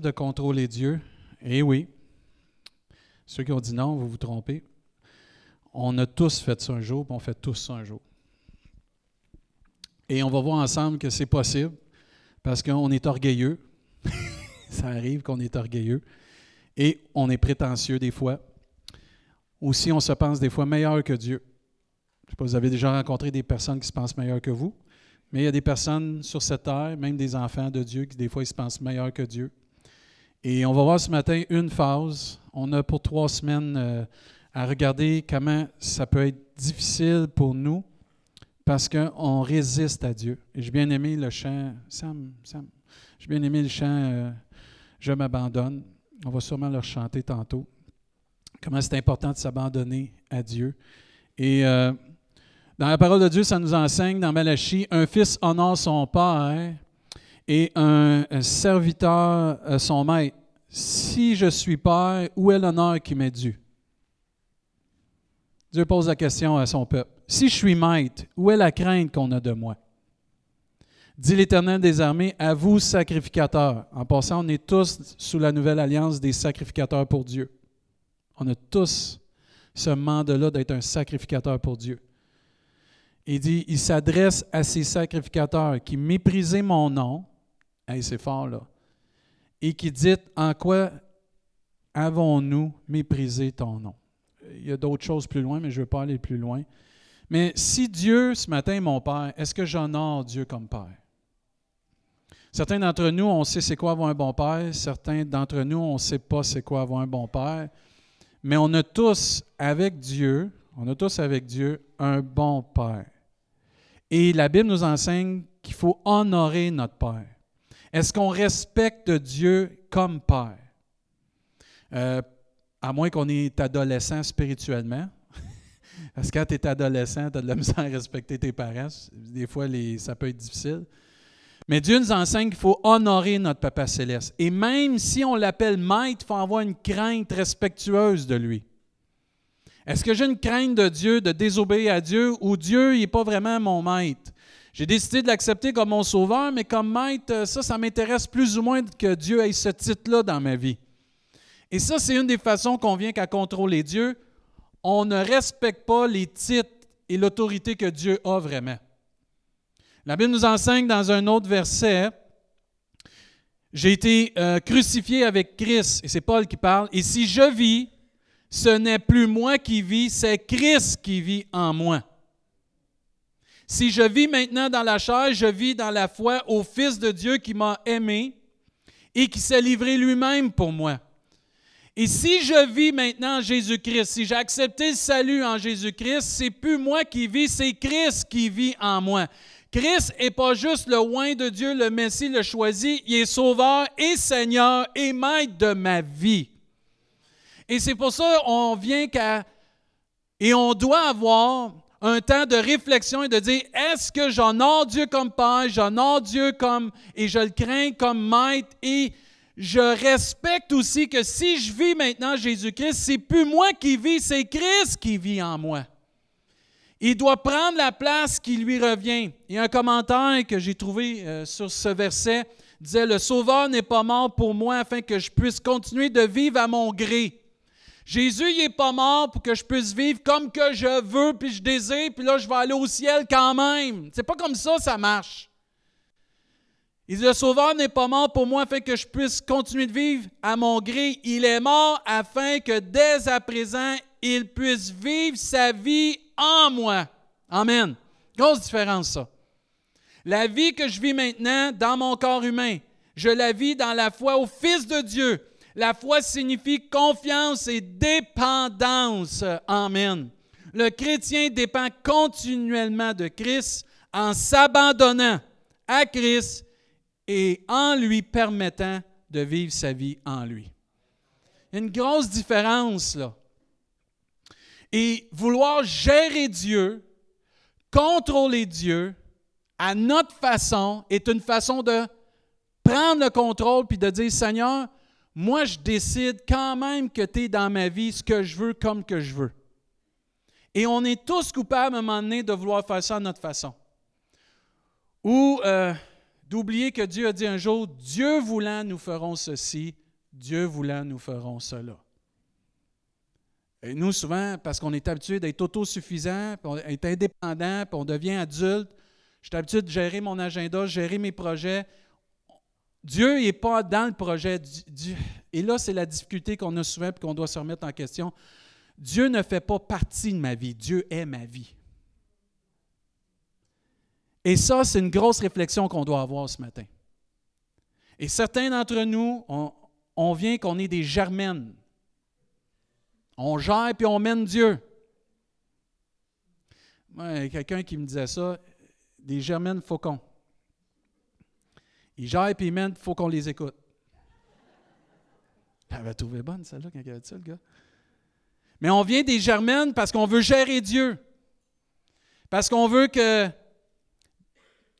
de contrôler Dieu. Eh oui. Ceux qui ont dit non, vous vous trompez. On a tous fait ça un jour, puis on fait tous ça un jour. Et on va voir ensemble que c'est possible parce qu'on est orgueilleux. ça arrive qu'on est orgueilleux. Et on est prétentieux des fois. Aussi, on se pense des fois meilleur que Dieu. Je sais pas, vous avez déjà rencontré des personnes qui se pensent meilleures que vous, mais il y a des personnes sur cette terre, même des enfants de Dieu, qui des fois ils se pensent meilleurs que Dieu. Et on va voir ce matin une phase. On a pour trois semaines euh, à regarder comment ça peut être difficile pour nous parce qu'on résiste à Dieu. Et j'ai bien aimé le chant, Sam, Sam, j'ai bien aimé le chant euh, Je m'abandonne. On va sûrement le chanter tantôt. Comment c'est important de s'abandonner à Dieu. Et euh, dans la parole de Dieu, ça nous enseigne dans Malachie, un fils honore son père et un, serviteur euh, son maître. Si je suis père, où est l'honneur qui m'est dû? Dieu pose la question à son peuple. Si je suis maître, où est la crainte qu'on a de moi? Dit l'Éternel des armées, à vous, sacrificateurs. En passant, on est tous sous la nouvelle alliance des sacrificateurs pour Dieu. On a tous ce mandat-là d'être un sacrificateur pour Dieu. Il dit, il s'adresse à ces sacrificateurs qui méprisaient mon nom, c'est fort là. Et qui dit En quoi avons-nous méprisé ton nom Il y a d'autres choses plus loin, mais je ne veux pas aller plus loin. Mais si Dieu, ce matin, mon Père, est-ce que j'honore Dieu comme Père Certains d'entre nous, on sait c'est quoi avoir un bon Père. Certains d'entre nous, on ne sait pas c'est quoi avoir un bon Père. Mais on a tous avec Dieu, on a tous avec Dieu un bon Père. Et la Bible nous enseigne qu'il faut honorer notre Père. Est-ce qu'on respecte Dieu comme Père? Euh, à moins qu'on est adolescent spirituellement. Parce que quand tu es adolescent, tu as de la misère à respecter tes parents. Des fois, ça peut être difficile. Mais Dieu nous enseigne qu'il faut honorer notre Papa céleste. Et même si on l'appelle maître, il faut avoir une crainte respectueuse de lui. Est-ce que j'ai une crainte de Dieu, de désobéir à Dieu, ou Dieu n'est pas vraiment mon maître? J'ai décidé de l'accepter comme mon sauveur, mais comme maître, euh, ça, ça m'intéresse plus ou moins que Dieu ait ce titre-là dans ma vie. Et ça, c'est une des façons qu'on vient qu'à contrôler Dieu. On ne respecte pas les titres et l'autorité que Dieu a vraiment. La Bible nous enseigne dans un autre verset, j'ai été euh, crucifié avec Christ, et c'est Paul qui parle, et si je vis, ce n'est plus moi qui vis, c'est Christ qui vit en moi. Si je vis maintenant dans la chair, je vis dans la foi au Fils de Dieu qui m'a aimé et qui s'est livré lui-même pour moi. Et si je vis maintenant en Jésus-Christ, si j'ai accepté le salut en Jésus-Christ, c'est plus moi qui vis, c'est Christ qui vit en moi. Christ n'est pas juste le oint de Dieu, le Messie, le choisi, il est sauveur et Seigneur et maître de ma vie. Et c'est pour ça qu'on vient qu'à... Et on doit avoir un temps de réflexion et de dire est-ce que j'honore Dieu comme Père, j'honore Dieu comme et je le crains comme maître et je respecte aussi que si je vis maintenant Jésus-Christ, c'est plus moi qui vis, c'est Christ qui vit en moi. Il doit prendre la place qui lui revient. Il y a un commentaire que j'ai trouvé euh, sur ce verset disait le Sauveur n'est pas mort pour moi afin que je puisse continuer de vivre à mon gré. Jésus, il n'est pas mort pour que je puisse vivre comme que je veux, puis je désire, puis là, je vais aller au ciel quand même. C'est pas comme ça, ça marche. Il dit, le Sauveur n'est pas mort pour moi afin que je puisse continuer de vivre à mon gré. Il est mort afin que dès à présent, il puisse vivre sa vie en moi. Amen. Grosse différence, ça. La vie que je vis maintenant dans mon corps humain, je la vis dans la foi au Fils de Dieu la foi signifie confiance et dépendance. Amen. Le chrétien dépend continuellement de Christ en s'abandonnant à Christ et en lui permettant de vivre sa vie en lui. Il y a une grosse différence là. Et vouloir gérer Dieu, contrôler Dieu à notre façon est une façon de prendre le contrôle puis de dire Seigneur, moi, je décide quand même que tu es dans ma vie ce que je veux comme que je veux. Et on est tous coupables à un moment donné de vouloir faire ça à notre façon. Ou euh, d'oublier que Dieu a dit un jour, Dieu voulant, nous ferons ceci, Dieu voulant, nous ferons cela. Et nous, souvent, parce qu'on est habitué d'être autosuffisant, d'être indépendant, puis on devient adulte, je suis habitué de gérer mon agenda, gérer mes projets. Dieu n'est pas dans le projet. et là, c'est la difficulté qu'on a souvent et qu'on doit se remettre en question. Dieu ne fait pas partie de ma vie. Dieu est ma vie. Et ça, c'est une grosse réflexion qu'on doit avoir ce matin. Et certains d'entre nous, on, vient qu'on est des germaines. On gère puis on mène Dieu. Moi, quelqu'un qui me disait ça, des germaines faucons. Ils gèrent puis ils mènent, il faut qu'on les écoute. Elle avait trouvé bonne, celle-là, quand il avait dit ça, le gars. Mais on vient des germaines parce qu'on veut gérer Dieu. Parce qu'on veut que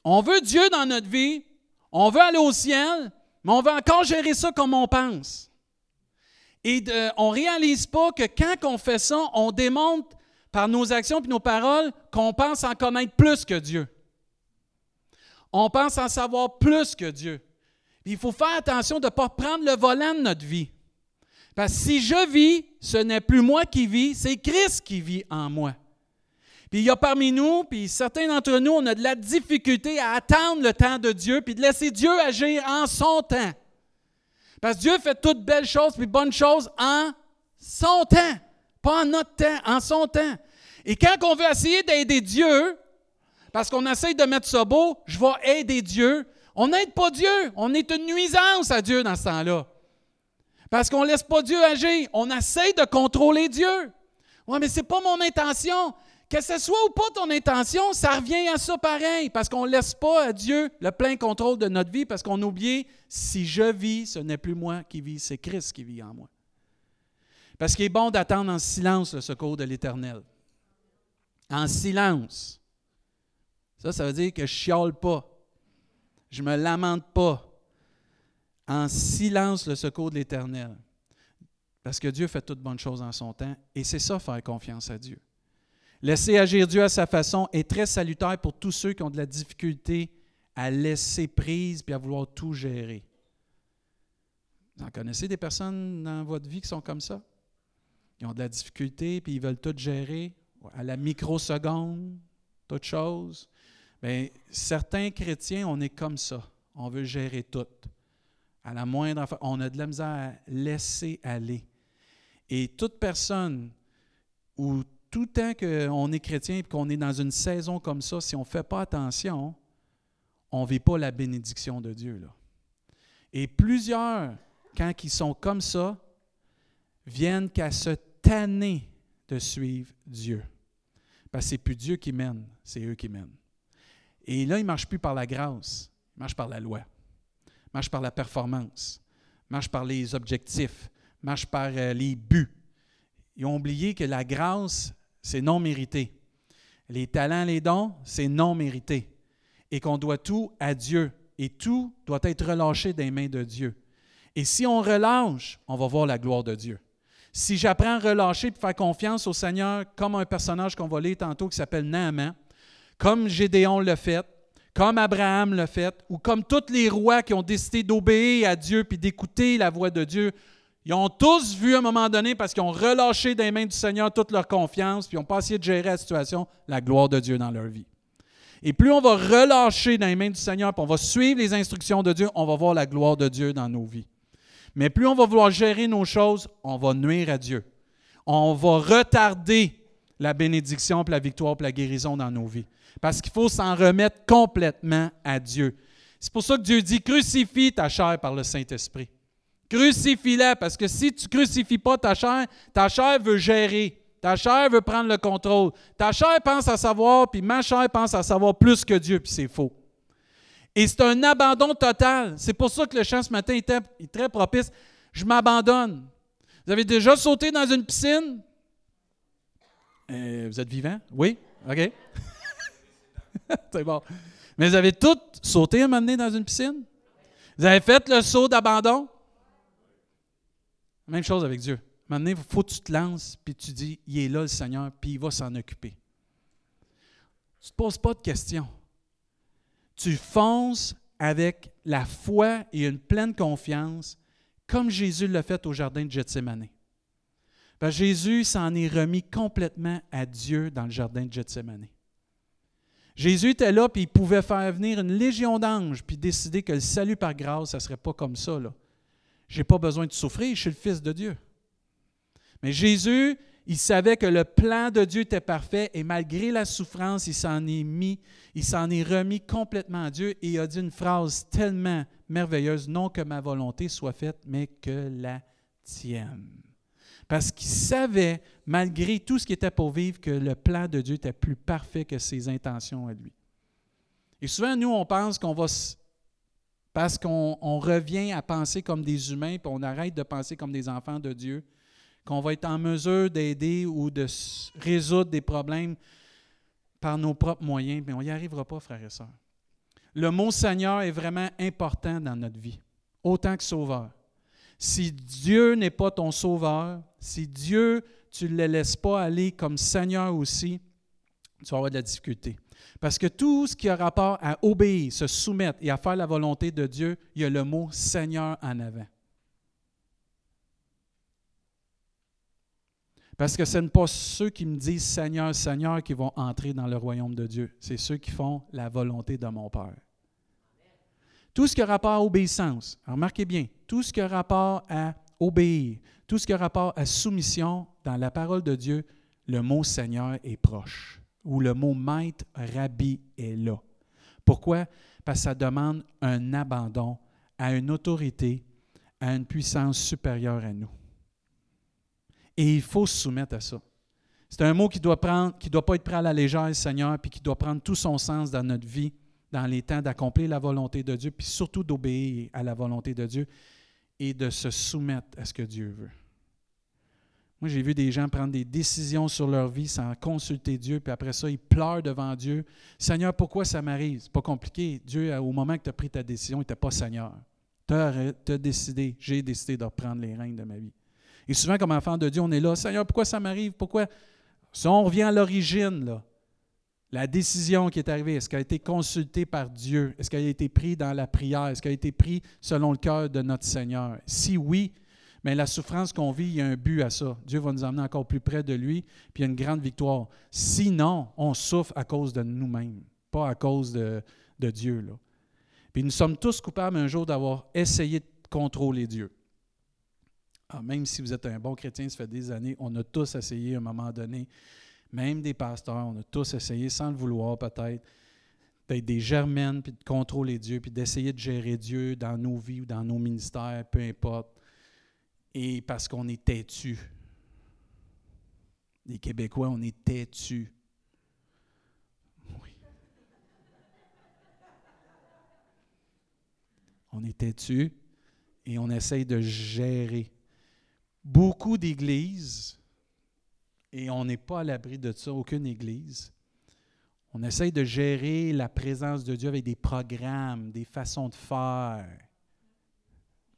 on veut Dieu dans notre vie, on veut aller au ciel, mais on veut encore gérer ça comme on pense. Et on ne réalise pas que quand on fait ça, on démontre par nos actions et nos paroles qu'on pense en connaître plus que Dieu. On pense en savoir plus que Dieu. il faut faire attention de ne pas prendre le volant de notre vie. Parce que si je vis, ce n'est plus moi qui vis, c'est Christ qui vit en moi. Puis il y a parmi nous, puis certains d'entre nous, on a de la difficulté à attendre le temps de Dieu, puis de laisser Dieu agir en son temps. Parce que Dieu fait toutes belles choses, puis bonnes choses en son temps. Pas en notre temps, en son temps. Et quand on veut essayer d'aider Dieu, parce qu'on essaye de mettre ça beau, je vais aider Dieu, on n'aide pas Dieu. On est une nuisance à Dieu dans ce temps-là. Parce qu'on ne laisse pas Dieu agir. On essaye de contrôler Dieu. Oui, mais ce n'est pas mon intention. Que ce soit ou pas ton intention, ça revient à ça pareil, parce qu'on ne laisse pas à Dieu le plein contrôle de notre vie, parce qu'on oublie, si je vis, ce n'est plus moi qui vis, c'est Christ qui vit en moi. Parce qu'il est bon d'attendre en silence le secours de l'Éternel. En silence. Ça, ça veut dire que je chiale pas. Je me lamente pas. En silence le secours de l'Éternel. Parce que Dieu fait toutes bonnes choses en son temps. Et c'est ça, faire confiance à Dieu. Laisser agir Dieu à sa façon est très salutaire pour tous ceux qui ont de la difficulté à laisser prise puis à vouloir tout gérer. Vous en connaissez des personnes dans votre vie qui sont comme ça? Ils ont de la difficulté puis ils veulent tout gérer à la microseconde, toute chose. Bien, certains chrétiens, on est comme ça. On veut gérer tout. À la moindre on a de la misère à laisser aller. Et toute personne ou tout temps qu'on est chrétien et qu'on est dans une saison comme ça, si on ne fait pas attention, on ne vit pas la bénédiction de Dieu. Là. Et plusieurs, quand ils sont comme ça, viennent qu'à se tanner de suivre Dieu. Parce que ce n'est plus Dieu qui mène, c'est eux qui mènent. Et là, ils ne marchent plus par la grâce, ils marchent par la loi, ils marchent par la performance, ils marchent par les objectifs, ils marchent par euh, les buts. Ils ont oublié que la grâce, c'est non mérité. Les talents, les dons, c'est non mérité. Et qu'on doit tout à Dieu. Et tout doit être relâché des mains de Dieu. Et si on relâche, on va voir la gloire de Dieu. Si j'apprends à relâcher et faire confiance au Seigneur, comme un personnage qu'on va lire tantôt qui s'appelle Naaman, comme Gédéon l'a fait, comme Abraham l'a fait, ou comme tous les rois qui ont décidé d'obéir à Dieu puis d'écouter la voix de Dieu, ils ont tous vu à un moment donné, parce qu'ils ont relâché des mains du Seigneur toute leur confiance, puis ils n'ont pas essayé de gérer la situation, la gloire de Dieu dans leur vie. Et plus on va relâcher dans les mains du Seigneur, puis on va suivre les instructions de Dieu, on va voir la gloire de Dieu dans nos vies. Mais plus on va vouloir gérer nos choses, on va nuire à Dieu. On va retarder la bénédiction, puis la victoire, puis la guérison dans nos vies. Parce qu'il faut s'en remettre complètement à Dieu. C'est pour ça que Dieu dit, crucifie ta chair par le Saint-Esprit. Crucifie-la, parce que si tu ne crucifies pas ta chair, ta chair veut gérer. Ta chair veut prendre le contrôle. Ta chair pense à savoir, puis ma chair pense à savoir plus que Dieu, puis c'est faux. Et c'est un abandon total. C'est pour ça que le chant ce matin est très propice. Je m'abandonne. Vous avez déjà sauté dans une piscine? Euh, vous êtes vivant? Oui? OK. c'est bon. Mais vous avez toutes sauté un moment donné dans une piscine? Vous avez fait le saut d'abandon? Même chose avec Dieu. Maintenant, il faut que tu te lances, puis tu dis, il est là le Seigneur, puis il va s'en occuper. Tu ne te poses pas de questions. Tu fonces avec la foi et une pleine confiance, comme Jésus l'a fait au jardin de Gethsemane. Jésus s'en est remis complètement à Dieu dans le jardin de Gethsemane. Jésus était là, puis il pouvait faire venir une légion d'anges, puis décider que le salut par grâce, ça ne serait pas comme ça. Je n'ai pas besoin de souffrir, je suis le Fils de Dieu. Mais Jésus, il savait que le plan de Dieu était parfait et malgré la souffrance, il s'en est mis, il s'en est remis complètement à Dieu et il a dit une phrase tellement merveilleuse, non que ma volonté soit faite, mais que la tienne. Parce qu'il savait, malgré tout ce qui était pour vivre, que le plan de Dieu était plus parfait que ses intentions à lui. Et souvent, nous, on pense qu'on va parce qu'on revient à penser comme des humains, puis on arrête de penser comme des enfants de Dieu, qu'on va être en mesure d'aider ou de résoudre des problèmes par nos propres moyens, mais on n'y arrivera pas, frères et sœurs. Le mot Seigneur est vraiment important dans notre vie, autant que sauveur. Si Dieu n'est pas ton sauveur, si Dieu, tu ne le laisses pas aller comme Seigneur aussi, tu vas avoir de la difficulté. Parce que tout ce qui a rapport à obéir, se soumettre et à faire la volonté de Dieu, il y a le mot Seigneur en avant. Parce que ce n'est pas ceux qui me disent Seigneur, Seigneur qui vont entrer dans le royaume de Dieu. C'est ceux qui font la volonté de mon Père. Tout ce qui a rapport à obéissance, remarquez bien, tout ce qui a rapport à obéir, tout ce qui a rapport à soumission, dans la parole de Dieu, le mot Seigneur est proche, ou le mot maître, rabbi est là. Pourquoi? Parce que ça demande un abandon à une autorité, à une puissance supérieure à nous. Et il faut se soumettre à ça. C'est un mot qui doit prendre, qui ne doit pas être pris à la légère, Seigneur, puis qui doit prendre tout son sens dans notre vie, dans les temps d'accomplir la volonté de Dieu, puis surtout d'obéir à la volonté de Dieu et de se soumettre à ce que Dieu veut. Moi, j'ai vu des gens prendre des décisions sur leur vie sans consulter Dieu, puis après ça, ils pleurent devant Dieu. Seigneur, pourquoi ça m'arrive? C'est pas compliqué. Dieu, au moment que tu as pris ta décision, il n'était pas Seigneur. Tu as, décidé, j'ai décidé de reprendre les règnes de ma vie. Et souvent, comme enfant de Dieu, on est là, Seigneur, pourquoi ça m'arrive? Pourquoi? Si on revient à l'origine, là, la décision qui est arrivée, est-ce qu'elle a été consultée par Dieu? Est-ce qu'elle a été prise dans la prière? Est-ce qu'elle a été prise selon le cœur de notre Seigneur? Si oui, mais la souffrance qu'on vit, il y a un but à ça. Dieu va nous emmener encore plus près de lui, puis il y a une grande victoire. Sinon, on souffre à cause de nous-mêmes, pas à cause de, Dieu. Puis nous sommes tous coupables un jour d'avoir essayé de contrôler Dieu. Ah, même si vous êtes un bon chrétien, ça fait des années, on a tous essayé à un moment donné, même des pasteurs, on a tous essayé, sans le vouloir peut-être, d'être des germaines, puis de contrôler Dieu, puis d'essayer de gérer Dieu dans nos vies ou dans nos ministères, peu importe. Et parce qu'on est têtu. Les Québécois, on est têtus. Oui. On est têtu et on essaye de gérer beaucoup d'églises, et on n'est pas à l'abri de ça, aucune église, on essaye de gérer la présence de Dieu avec des programmes, des façons de faire.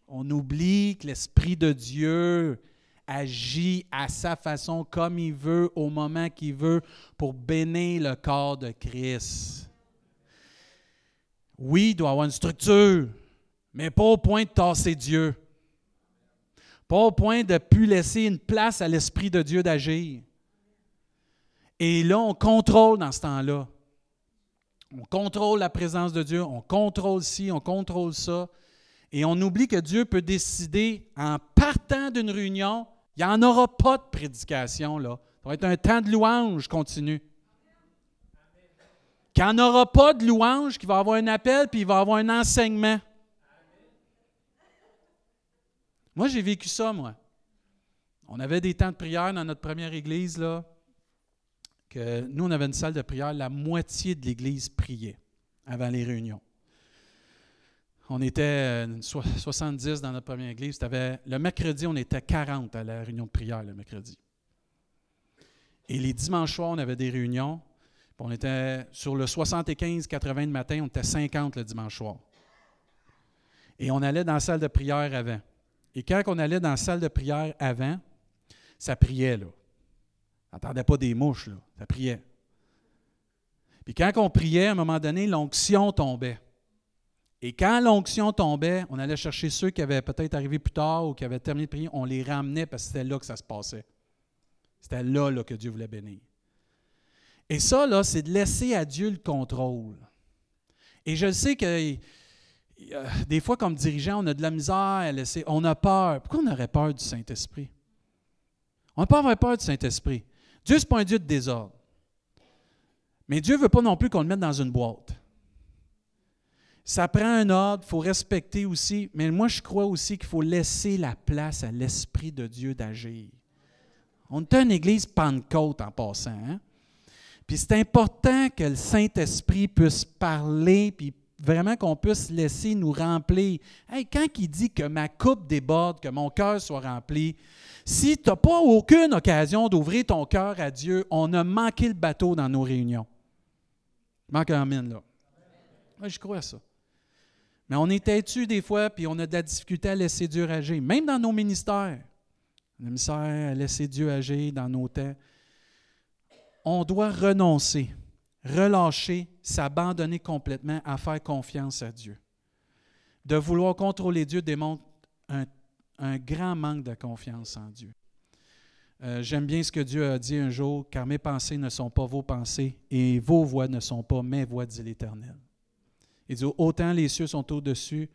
On oublie que l'Esprit de Dieu agit à sa façon, comme il veut, au moment qu'il veut, pour bénir le corps de Christ. Oui, il doit avoir une structure, mais pas au point de tasser Dieu. Pas au point de plus laisser une place à l'Esprit de Dieu d'agir. Et là, on contrôle dans ce temps-là. On contrôle la présence de Dieu, on contrôle ci, on contrôle ça. Et on oublie que Dieu peut décider, en partant d'une réunion, il n'y en aura pas de prédication. Là. Ça va être un temps de louange continu. Qu'il n'y en aura pas de louange, qu'il va avoir un appel, puis il va avoir un enseignement. Moi, j'ai vécu ça, moi. On avait des temps de prière dans notre première église, là, que nous, on avait une salle de prière, la moitié de l'église priait avant les réunions. On était 70 euh, dans notre première église. le mercredi, on était 40 à la réunion de prière le mercredi. Et les dimanches soirs, on avait des réunions. On était sur le 75-80 de matin, on était 50 le dimanche soir. Et on allait dans la salle de prière avant. Et quand on allait dans la salle de prière avant, ça priait, là. On n'entendait pas des mouches, là. Ça priait. Puis quand on priait, à un moment donné, l'onction tombait. Et quand l'onction tombait, on allait chercher ceux qui avaient peut-être arrivé plus tard ou qui avaient terminé de prier, on les ramenait parce que c'était là que ça se passait. C'était là, là que Dieu voulait bénir. Et ça, là, c'est de laisser à Dieu le contrôle. Et je sais que des fois, comme dirigeant, on a de la misère à laisser, on a peur. Pourquoi on aurait peur du Saint-Esprit? On n'a pas avoir peur du Saint-Esprit. Dieu, ce n'est pas un Dieu de désordre. Mais Dieu ne veut pas non plus qu'on le mette dans une boîte. Ça prend un ordre, il faut respecter aussi, mais moi je crois aussi qu'il faut laisser la place à l'Esprit de Dieu d'agir. On est une église Pentecôte en passant. Hein? Puis c'est important que le Saint-Esprit puisse parler, puis vraiment qu'on puisse laisser nous remplir. Hey, quand il dit que ma coupe déborde, que mon cœur soit rempli, si tu n'as pas aucune occasion d'ouvrir ton cœur à Dieu, on a manqué le bateau dans nos réunions. Manque un mine, là. Moi, je crois à ça. Mais on est têtu des fois, puis on a de la difficulté à laisser Dieu agir, même dans nos ministères. Ministère laisser Dieu agir dans nos temps. On doit renoncer, relâcher, s'abandonner complètement à faire confiance à Dieu. De vouloir contrôler Dieu démontre un, grand manque de confiance en Dieu. Euh, j'aime bien ce que Dieu a dit un jour, car mes pensées ne sont pas vos pensées et vos voix ne sont pas mes voix, dit l'Éternel. Il dit, autant les cieux sont au-dessus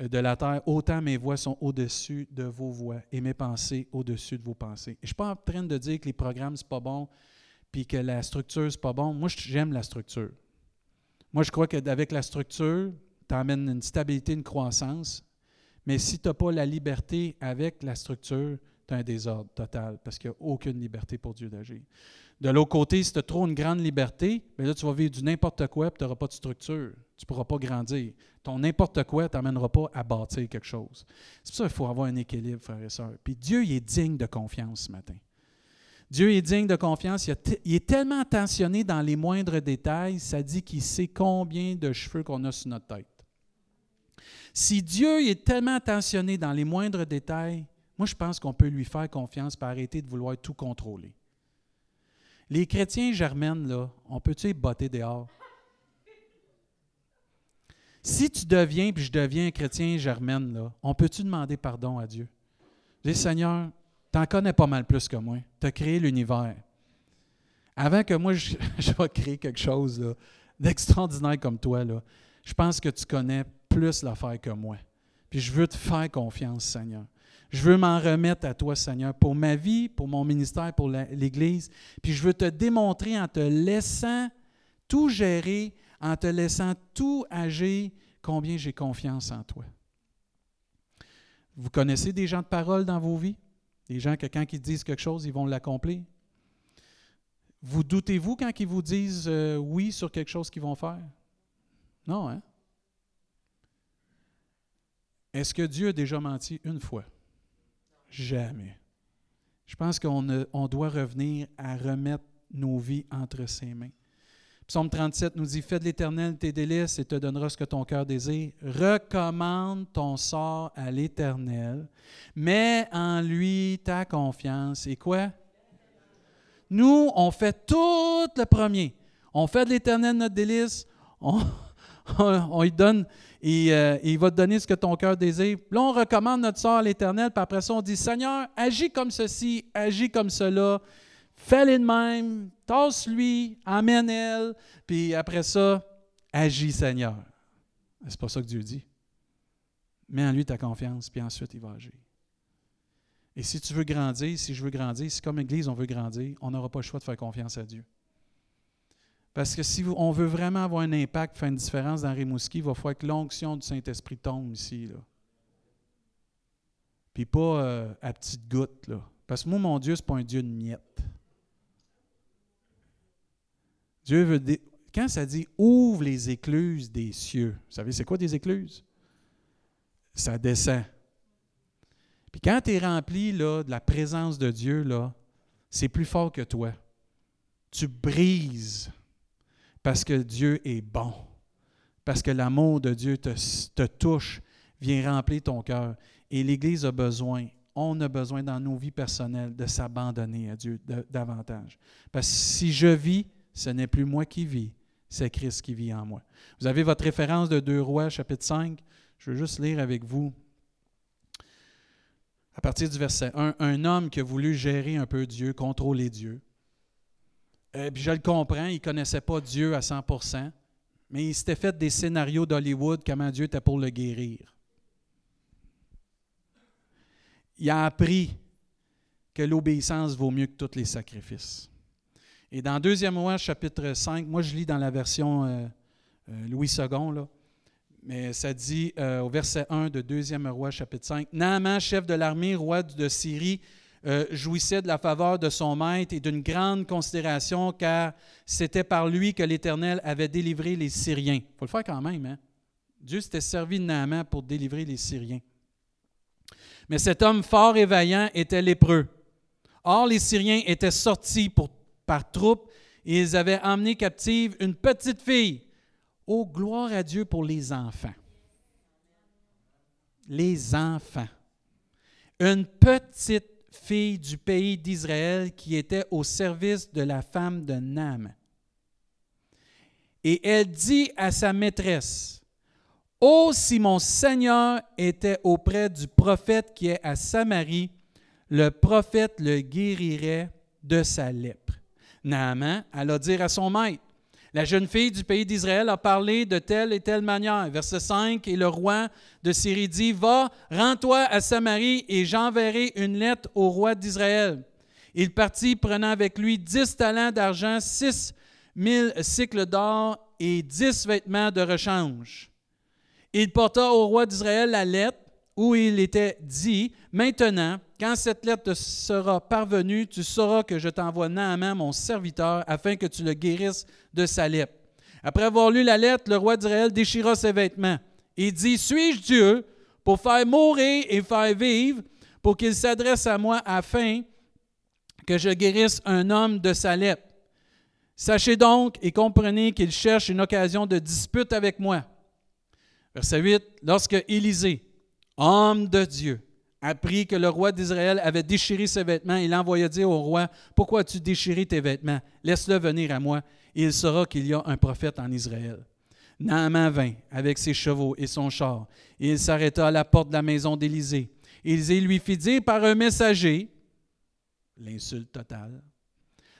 euh, de la terre, autant mes voix sont au-dessus de vos voix et mes pensées au-dessus de vos pensées. je ne suis pas en train de dire que les programmes, ce pas bon, puis que la structure, ce n'est pas bon. Moi, j'aime la structure. Moi, je crois qu'avec la structure, tu amènes une stabilité, une croissance. Mais si tu n'as pas la liberté avec la structure, tu as un désordre total parce qu'il n'y a aucune liberté pour Dieu d'agir. De l'autre côté, si tu as trop une grande liberté, bien là, tu vas vivre du n'importe quoi et tu n'auras pas de structure. Tu ne pourras pas grandir. Ton n'importe quoi ne t'amènera pas à bâtir quelque chose. C'est pour ça qu'il faut avoir un équilibre, frères et sœurs. Puis Dieu, il est digne de confiance ce matin. Dieu est digne de confiance. Il, est tellement attentionné dans les moindres détails, ça dit qu'il sait combien de cheveux qu'on a sur notre tête. Si Dieu est tellement attentionné dans les moindres détails, moi, je pense qu'on peut lui faire confiance pour arrêter de vouloir tout contrôler. Les chrétiens germaines, là, on peut-tu botter dehors? Si tu deviens, puis je deviens un chrétien germaine, là, on peut-tu demander pardon à Dieu? Dis, Seigneur, tu en connais pas mal plus que moi. Tu as créé l'univers. Avant que moi, je, je vais créer quelque chose d'extraordinaire comme toi, là, je pense que tu connais plus l'affaire que moi. Puis je veux te faire confiance, Seigneur. Je veux m'en remettre à toi, Seigneur, pour ma vie, pour mon ministère, pour l'Église. Puis je veux te démontrer en te laissant tout gérer, en te laissant tout agir, combien j'ai confiance en toi. Vous connaissez des gens de parole dans vos vies? Des gens que quand ils disent quelque chose, ils vont l'accomplir? Vous doutez-vous quand ils vous disent euh, oui sur quelque chose qu'ils vont faire? Non, hein? Est-ce que Dieu a déjà menti une fois? Jamais. Je pense qu'on doit revenir à remettre nos vies entre ses mains. Psaume 37 nous dit Fais de l'Éternel tes délices et te donnera ce que ton cœur désire. Recommande ton sort à l'Éternel. Mets en lui ta confiance. Et quoi? Nous, on fait tout le premier. On fait de l'Éternel notre délice. On, on, lui donne euh, il va te donner ce que ton cœur désire. Là, on recommande notre sort à l'Éternel, puis après ça, on dit Seigneur, agis comme ceci, agis comme cela, fais-le de même, tasse-lui, amène-elle, puis après ça, agis, Seigneur. C'est pas ça que Dieu dit. Mets en lui ta confiance, puis ensuite, il va agir. Et si tu veux grandir, si je veux grandir, si comme Église, on veut grandir, on n'aura pas le choix de faire confiance à Dieu. Parce que si on veut vraiment avoir un impact, faire une différence dans Rimouski, il va falloir que l'onction du Saint-Esprit tombe ici. Puis pas euh, à petites gouttes. Parce que moi, mon Dieu, ce n'est pas un Dieu de miettes. Dieu veut. Quand ça dit ouvre les écluses des cieux, vous savez, c'est quoi des écluses? Ça descend. Puis quand tu es rempli là, de la présence de Dieu, là, c'est plus fort que toi. Tu brises parce que Dieu est bon, parce que l'amour de Dieu te, touche, vient remplir ton cœur. Et l'Église a besoin, on a besoin dans nos vies personnelles de s'abandonner à Dieu davantage. Parce que si je vis, ce n'est plus moi qui vis, c'est Christ qui vit en moi. Vous avez votre référence de 2 Rois, chapitre 5. Je veux juste lire avec vous. À partir du verset 1, un homme qui a voulu gérer un peu Dieu, contrôler Dieu. Euh, puis je le comprends, il ne connaissait pas Dieu à 100% mais il s'était fait des scénarios d'Hollywood, comment Dieu était pour le guérir. Il a appris que l'obéissance vaut mieux que tous les sacrifices. Et dans 2 Roi, chapitre 5, moi je lis dans la version euh, euh, Louis II, là, mais ça dit euh, au verset 1 de 2 Roi, chapitre 5, Naaman, chef de l'armée, roi de Syrie, jouissait de la faveur de son maître et d'une grande considération, car c'était par lui que l'Éternel avait délivré les Syriens. Il faut le faire quand même. Hein? Dieu s'était servi de Naaman pour délivrer les Syriens. Mais cet homme fort et vaillant était lépreux. Or, les Syriens étaient sortis pour, par troupes et ils avaient emmené captive une petite fille. Oh, gloire à Dieu pour les enfants. Les enfants. Une petite fille du pays d'Israël qui était au service de la femme de Nam. Et elle dit à sa maîtresse, Oh, si mon Seigneur était auprès du prophète qui est à Samarie, le prophète le guérirait de sa lèpre. Naaman alla dire à son maître, la jeune fille du pays d'Israël a parlé de telle et telle manière. Verset 5, et le roi de Syrie dit, Va, rends-toi à Samarie et j'enverrai une lettre au roi d'Israël. Il partit prenant avec lui dix talents d'argent, six mille cycles d'or et dix vêtements de rechange. Il porta au roi d'Israël la lettre où il était dit, Maintenant, quand cette lettre sera parvenue, tu sauras que je t'envoie Naaman, mon serviteur, afin que tu le guérisses de sa. Après avoir lu la lettre, le roi d'Israël déchira ses vêtements et dit, Suis-je Dieu pour faire mourir et faire vivre, pour qu'il s'adresse à moi afin que je guérisse un homme de sa? Sachez donc et comprenez qu'il cherche une occasion de dispute avec moi. Verset 8, lorsque Élisée, homme de Dieu, apprit que le roi d'Israël avait déchiré ses vêtements, il envoya dire au roi, Pourquoi as-tu déchiré tes vêtements? Laisse-le venir à moi, et il saura qu'il y a un prophète en Israël. Naaman vint avec ses chevaux et son char, et il s'arrêta à la porte de la maison d'Élysée. Élisée lui fit dire par un messager, l'insulte totale,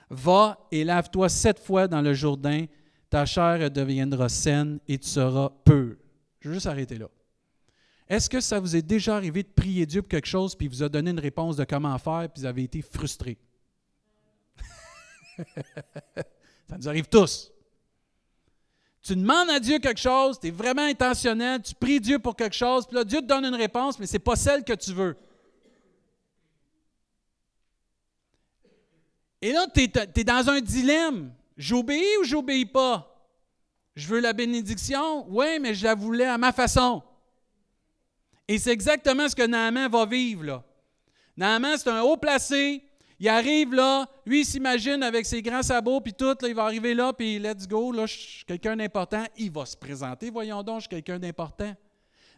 Va et lave-toi sept fois dans le Jourdain, ta chair deviendra saine et tu seras peu. Je vais juste arrêter là. Est-ce que ça vous est déjà arrivé de prier Dieu pour quelque chose, puis il vous a donné une réponse de comment faire, puis vous avez été frustré? ça nous arrive tous. Tu demandes à Dieu quelque chose, tu es vraiment intentionnel, tu pries Dieu pour quelque chose, puis là, Dieu te donne une réponse, mais ce n'est pas celle que tu veux. Et là, tu es, dans un dilemme. J'obéis ou j'obéis pas? Je veux la bénédiction? Oui, mais je la voulais à ma façon. Et c'est exactement ce que Naaman va vivre là. Naaman, c'est un haut placé. Il arrive là, lui, il s'imagine avec ses grands sabots, puis tout, il va arriver là, puis let's go, là, je suis quelqu'un d'important. Il va se présenter, voyons donc, je suis quelqu'un d'important.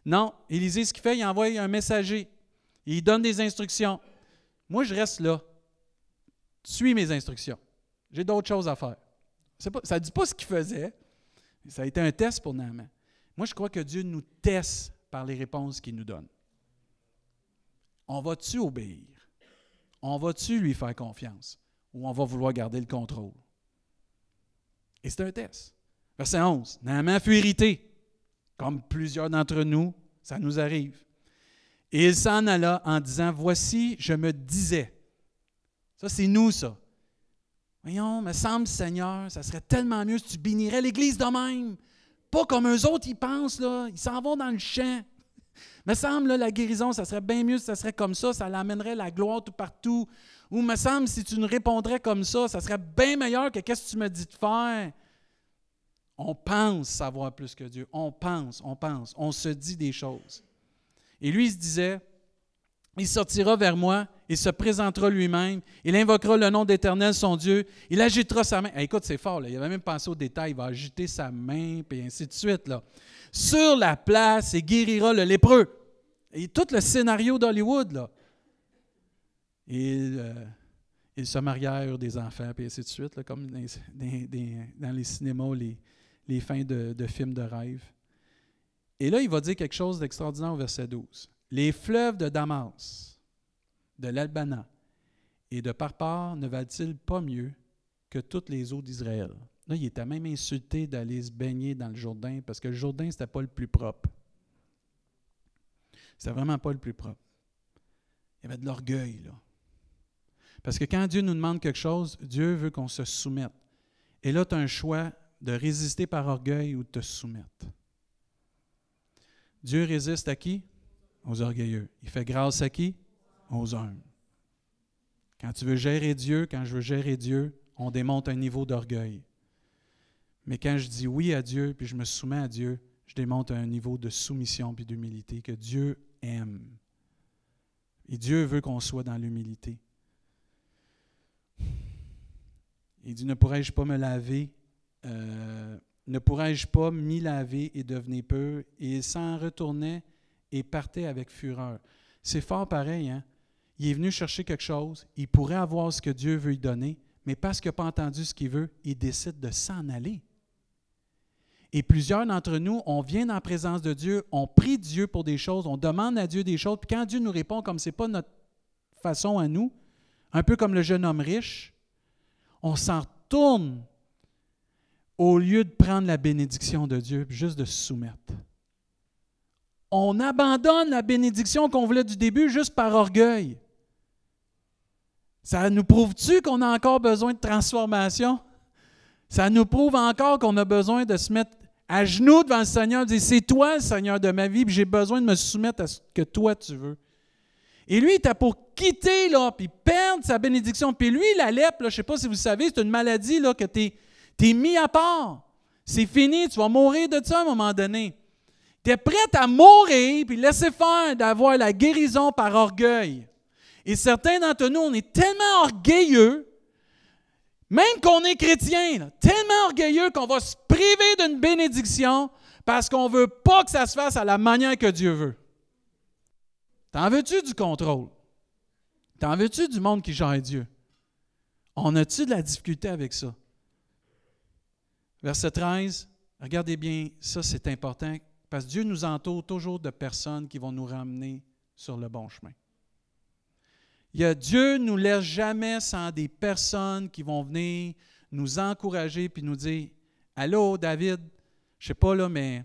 Non, Élisée, ce qu'il fait, il envoie un messager. Il donne des instructions. Moi, je reste là. Suis mes instructions. J'ai d'autres choses à faire. Ça ne dit pas ce qu'il faisait. Ça a été un test pour Naaman. Moi, je crois que Dieu nous teste par les réponses qu'il nous donne. On va-tu obéir? On va-tu lui faire confiance? Ou on va vouloir garder le contrôle? Et c'est un test. Verset 11. Naaman fut irrité, comme plusieurs d'entre nous, ça nous arrive. Et il s'en alla en disant, Voici, je me disais. Ça, c'est nous, ça. Voyons, me semble, Seigneur, ça serait tellement mieux si tu bénirais l'Église de même. Pas comme eux autres, ils pensent, là. Ils s'en vont dans le champ. Me semble, la guérison, ça serait bien mieux si ça serait comme ça. Ça l'amènerait la gloire tout partout. Ou me semble, si tu nous répondrais comme ça, ça serait bien meilleur que qu'est-ce que tu me dis de faire. On pense savoir plus que Dieu. On pense, on pense. On se dit des choses. Et lui, il se disait, il sortira vers moi, il se présentera lui-même, il invoquera le nom d'Éternel, son Dieu, il agitera sa main. écoute, c'est fort, il avait même pensé au détail, il va agiter sa main, puis ainsi de suite. Sur la place, et guérira le lépreux. Et tout le scénario d'Hollywood, là. Ils, se marièrent des enfants, puis ainsi de suite, comme dans, les cinémas, les, fins de films de rêve. Et là, il va dire quelque chose d'extraordinaire au verset 12. Les fleuves de Damas, de l'Albana et de Parpar ne valent-ils pas mieux que toutes les eaux d'Israël? Là, il était même insulté d'aller se baigner dans le Jourdain parce que le Jourdain, ce n'était pas le plus propre. C'était vraiment pas le plus propre. Il y avait de l'orgueil, là. Parce que quand Dieu nous demande quelque chose, Dieu veut qu'on se soumette. Et là, tu as un choix de résister par orgueil ou de te soumettre. Dieu résiste à qui? Aux orgueilleux. Il fait grâce à qui? Aux humbles. Quand tu veux gérer Dieu, quand je veux gérer Dieu, on démonte un niveau d'orgueil. Mais quand je dis oui à Dieu, puis je me soumets à Dieu, je démonte un niveau de soumission puis d'humilité que Dieu aime. Et Dieu veut qu'on soit dans l'humilité. Il dit, ne pourrais-je pas me laver euh, ne pourrais-je pas m'y laver et devenir peu? Et il s'en retournait et partait avec fureur. C'est fort pareil, hein? Il est venu chercher quelque chose, il pourrait avoir ce que Dieu veut lui donner, mais parce qu'il n'a pas entendu ce qu'il veut, il décide de s'en aller. Et plusieurs d'entre nous, on vient en présence de Dieu, on prie Dieu pour des choses, on demande à Dieu des choses, puis quand Dieu nous répond comme ce n'est pas notre façon à nous, un peu comme le jeune homme riche, on s'en retourne au lieu de prendre la bénédiction de Dieu, juste de se soumettre. On abandonne la bénédiction qu'on voulait du début juste par orgueil. Ça nous prouve-tu qu'on a encore besoin de transformation? Ça nous prouve encore qu'on a besoin de se mettre à genoux devant le Seigneur dire C'est toi le Seigneur de ma vie, puis j'ai besoin de me soumettre à ce que toi tu veux. Et lui, il était pour quitter, là, puis perdre sa bénédiction. Puis lui, la lèpre, je ne sais pas si vous savez, c'est une maladie là, que tu es es mis à part. C'est fini, tu vas mourir de ça à un moment donné. Tu es prêt à mourir puis laisser faire d'avoir la guérison par orgueil. Et certains d'entre nous, on est tellement orgueilleux, même qu'on est chrétien, tellement orgueilleux qu'on va se priver d'une bénédiction parce qu'on ne veut pas que ça se fasse à la manière que Dieu veut. T'en veux-tu du contrôle? T'en veux-tu du monde qui gère Dieu? On a-tu de la difficulté avec ça? Verset 13, regardez bien, ça c'est important, parce que Dieu nous entoure toujours de personnes qui vont nous ramener sur le bon chemin. Il y a, Dieu ne nous laisse jamais sans des personnes qui vont venir nous encourager puis nous dire Allô, David, je sais pas là, mais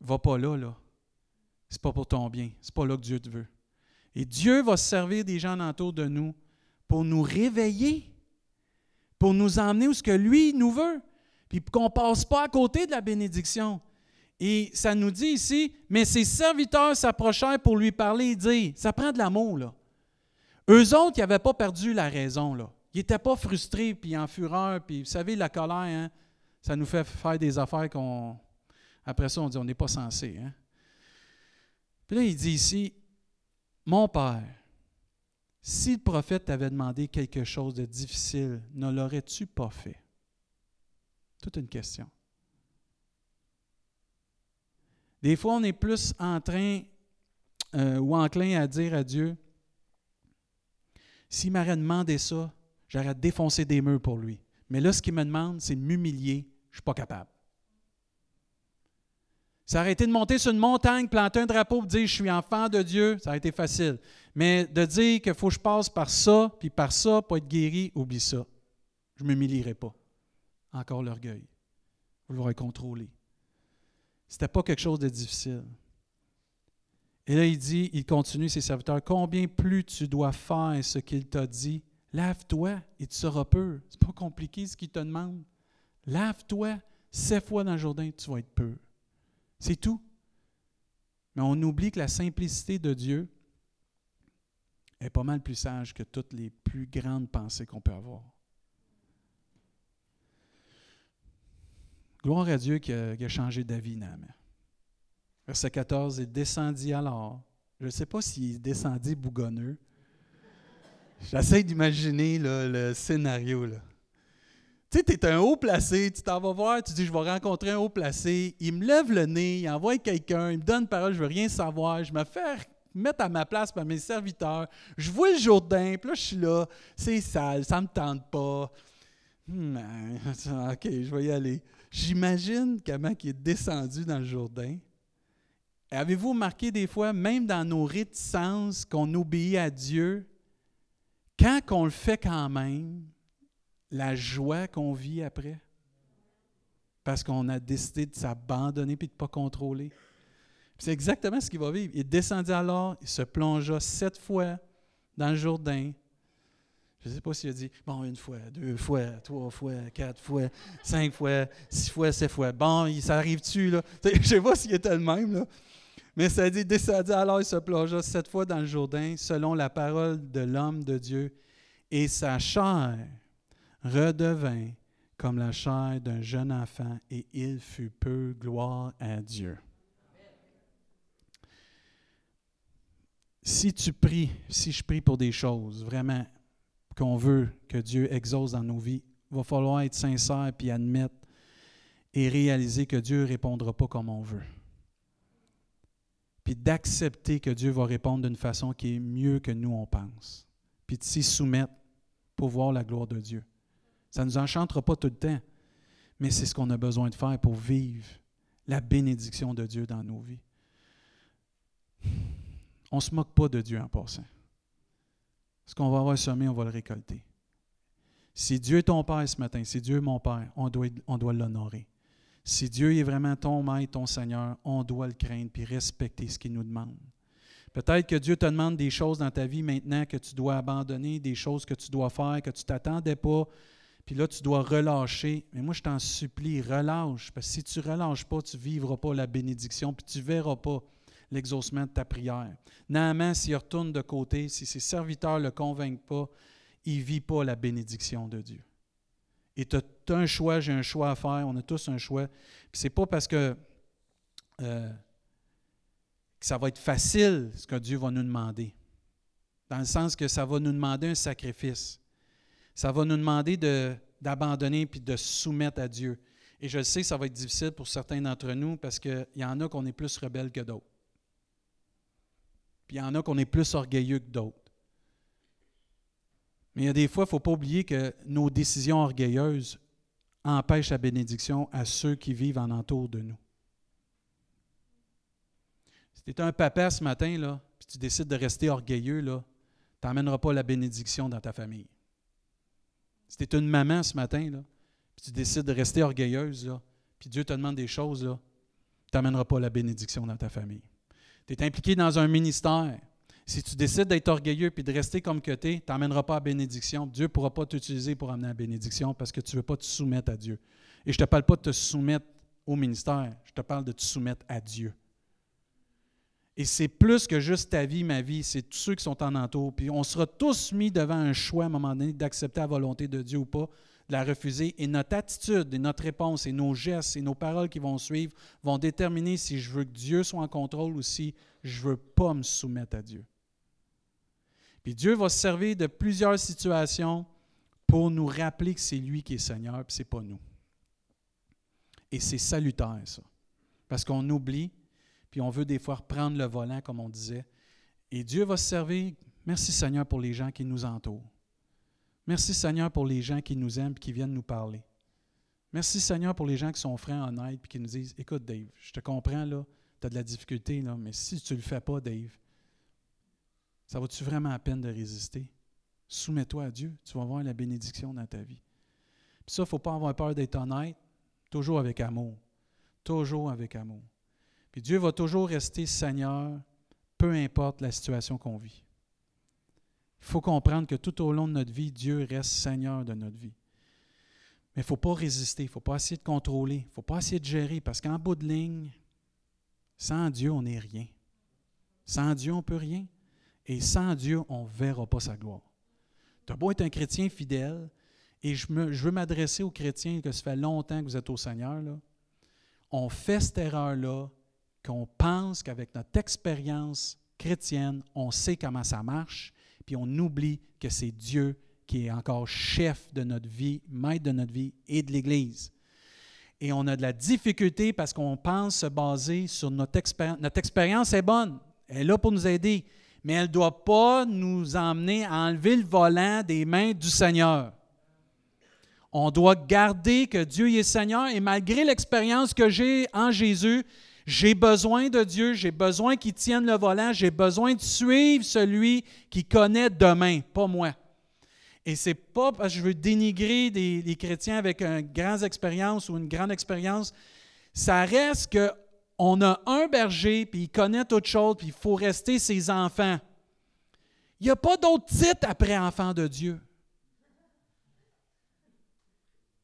va pas là, là. C'est pas pour ton bien. C'est pas là que Dieu te veut. Et Dieu va se servir des gens autour de nous pour nous réveiller, pour nous emmener où ce que lui nous veut puis qu'on ne passe pas à côté de la bénédiction. Et ça nous dit ici, mais ses serviteurs s'approchèrent pour lui parler et dire, ça prend de l'amour, là. Eux autres, ils n'avaient pas perdu la raison, là. Ils n'étaient pas frustrés, puis en fureur, puis vous savez, la colère, hein, ça nous fait faire des affaires qu'on... Après ça, on dit, on n'est pas censé. Hein. Puis là, il dit ici, mon Père, si le prophète t'avait demandé quelque chose de difficile, ne l'aurais-tu pas fait? Toute une question. Des fois, on est plus en train euh, ou enclin à dire à Dieu, s'il m'aurait demandé ça, j'aurais défoncé des murs pour lui. Mais là, ce qu'il me demande, c'est de m'humilier. Je ne suis pas capable. Ça aurait été de monter sur une montagne, planter un drapeau dire je suis enfant de Dieu, ça aurait été facile. Mais de dire qu'il faut que je passe par ça, puis par ça, pour être guéri, oublie ça. Je ne m'humilierai pas encore l'orgueil. Vous l'aurez contrôlé. Ce n'était pas quelque chose de difficile. Et là, il dit, il continue ses serviteurs, combien plus tu dois faire ce qu'il t'a dit, lave-toi et tu seras peu. C'est pas compliqué ce qu'il te demande. Lave-toi sept fois dans le Jourdain, tu vas être peu. C'est tout. Mais on oublie que la simplicité de Dieu est pas mal plus sage que toutes les plus grandes pensées qu'on peut avoir. Gloire à Dieu qui a, changé d'avis, Naaman. Verset 14, il descendit alors. Je ne sais pas s'il descendit bougonneux. J'essaie d'imaginer le scénario. Tu sais, tu es un haut placé, tu t'en vas voir, tu dis, je vais rencontrer un haut placé. Il me lève le nez, il envoie quelqu'un, il me donne parole, je ne veux rien savoir. Je me fais mettre à ma place par mes serviteurs. Je vois le Jourdain, puis là, je suis là. C'est sale, ça ne me tente pas. Hmm, OK, je vais y aller. J'imagine comment il est descendu dans le Jourdain. Avez-vous remarqué des fois, même dans nos réticences, qu'on obéit à Dieu, quand on le fait quand même, la joie qu'on vit après? Parce qu'on a décidé de s'abandonner et de ne pas contrôler. C'est exactement ce qu'il va vivre. Il descendit alors, il se plongea sept fois dans le Jourdain, je ne sais pas s'il a dit, bon, une fois, deux fois, trois fois, quatre fois, cinq fois, six fois, sept fois. Bon, ça arrive-tu, là? Je ne sais pas s'il était le même, là. Mais ça dit, descendit alors, il se plongea sept fois dans le Jourdain, selon la parole de l'homme de Dieu, et sa chair redevint comme la chair d'un jeune enfant, et il fut peu gloire à Dieu. Si tu pries, si je prie pour des choses, vraiment, qu'on veut que Dieu exauce dans nos vies, il va falloir être sincère puis admettre et réaliser que Dieu ne répondra pas comme on veut. Puis d'accepter que Dieu va répondre d'une façon qui est mieux que nous on pense. Puis de s'y soumettre pour voir la gloire de Dieu. Ça ne nous enchantera pas tout le temps, mais c'est ce qu'on a besoin de faire pour vivre la bénédiction de Dieu dans nos vies. On ne se moque pas de Dieu en passant. Ce qu'on va avoir on va le récolter. Si Dieu est ton Père ce matin, si Dieu est mon Père, on doit, on doit l'honorer. Si Dieu est vraiment ton Maître, ton Seigneur, on doit le craindre puis respecter ce qu'il nous demande. Peut-être que Dieu te demande des choses dans ta vie maintenant que tu dois abandonner, des choses que tu dois faire, que tu t'attendais pas, puis là, tu dois relâcher. Mais moi, je t'en supplie, relâche, parce que si tu ne relâches pas, tu ne vivras pas la bénédiction, puis tu ne verras pas l'exaucement de ta prière. Naaman, s'il retourne de côté, si ses serviteurs ne le convainquent pas, il ne vit pas la bénédiction de Dieu. Et tu as un choix, j'ai un choix à faire, on a tous un choix. Ce n'est pas parce que, euh, que ça va être facile ce que Dieu va nous demander. Dans le sens que ça va nous demander un sacrifice. Ça va nous demander d'abandonner puis de se soumettre à Dieu. Et je le sais, ça va être difficile pour certains d'entre nous parce qu'il y en a qu'on est plus rebelles que d'autres. Puis il y en a qu'on est plus orgueilleux que d'autres. Mais il y a des fois, il ne faut pas oublier que nos décisions orgueilleuses empêchent la bénédiction à ceux qui vivent en entour de nous. Si tu es un papa ce matin, là, puis tu décides de rester orgueilleux, tu n'emmèneras pas la bénédiction dans ta famille. Si tu es une maman ce matin, là, puis tu décides de rester orgueilleuse, là, puis Dieu te demande des choses, tu n'emmèneras pas la bénédiction dans ta famille tu es impliqué dans un ministère. Si tu décides d'être orgueilleux et de rester comme que tu es, tu n'emmèneras pas à bénédiction. Dieu ne pourra pas t'utiliser pour amener à bénédiction parce que tu ne veux pas te soumettre à Dieu. Et je ne te parle pas de te soumettre au ministère, je te parle de te soumettre à Dieu. Et c'est plus que juste ta vie, ma vie, c'est tous ceux qui sont en entour. Puis on sera tous mis devant un choix à un moment donné d'accepter la volonté de Dieu ou pas de la refuser. Et notre attitude et notre réponse et nos gestes et nos paroles qui vont suivre vont déterminer si je veux que Dieu soit en contrôle ou si je ne veux pas me soumettre à Dieu. Puis Dieu va se servir de plusieurs situations pour nous rappeler que c'est lui qui est Seigneur, puis ce n'est pas nous. Et c'est salutaire, ça. Parce qu'on oublie, puis on veut des fois reprendre le volant, comme on disait. Et Dieu va se servir, merci Seigneur, pour les gens qui nous entourent. Merci Seigneur pour les gens qui nous aiment et qui viennent nous parler. Merci Seigneur pour les gens qui sont francs, honnêtes et qui nous disent Écoute, Dave, je te comprends, là, tu as de la difficulté, là, mais si tu ne le fais pas, Dave, ça vaut-tu vraiment la peine de résister? Soumets-toi à Dieu, tu vas avoir la bénédiction dans ta vie. Puis ça, il ne faut pas avoir peur d'être honnête, toujours avec amour. Toujours avec amour. Puis Dieu va toujours rester Seigneur, peu importe la situation qu'on vit. Il faut comprendre que tout au long de notre vie, Dieu reste Seigneur de notre vie. Mais il ne faut pas résister, il ne faut pas essayer de contrôler, il ne faut pas essayer de gérer, parce qu'en bout de ligne, sans Dieu, on n'est rien. Sans Dieu, on ne peut rien. Et sans Dieu, on ne verra pas sa gloire. Tu as beau être un chrétien fidèle, et je, veux m'adresser aux chrétiens que ça fait longtemps que vous êtes au Seigneur, là. on fait cette erreur-là, qu'on pense qu'avec notre expérience chrétienne, on sait comment ça marche, puis on oublie que c'est Dieu qui est encore chef de notre vie, maître de notre vie et de l'Église. Et on a de la difficulté parce qu'on pense se baser sur notre expérience. Notre expérience est bonne, elle est là pour nous aider, mais elle ne doit pas nous emmener à enlever le volant des mains du Seigneur. On doit garder que Dieu est Seigneur et malgré l'expérience que j'ai en Jésus, j'ai besoin de Dieu, j'ai besoin qu'il tienne le volant, j'ai besoin de suivre celui qui connaît demain, pas moi. Et c'est pas parce que je veux dénigrer des, les chrétiens avec une grande expérience ou une grande expérience. Ça reste qu'on a un berger, puis il connaît toute chose, puis il faut rester ses enfants. Il n'y a pas d'autre titre après enfant de Dieu.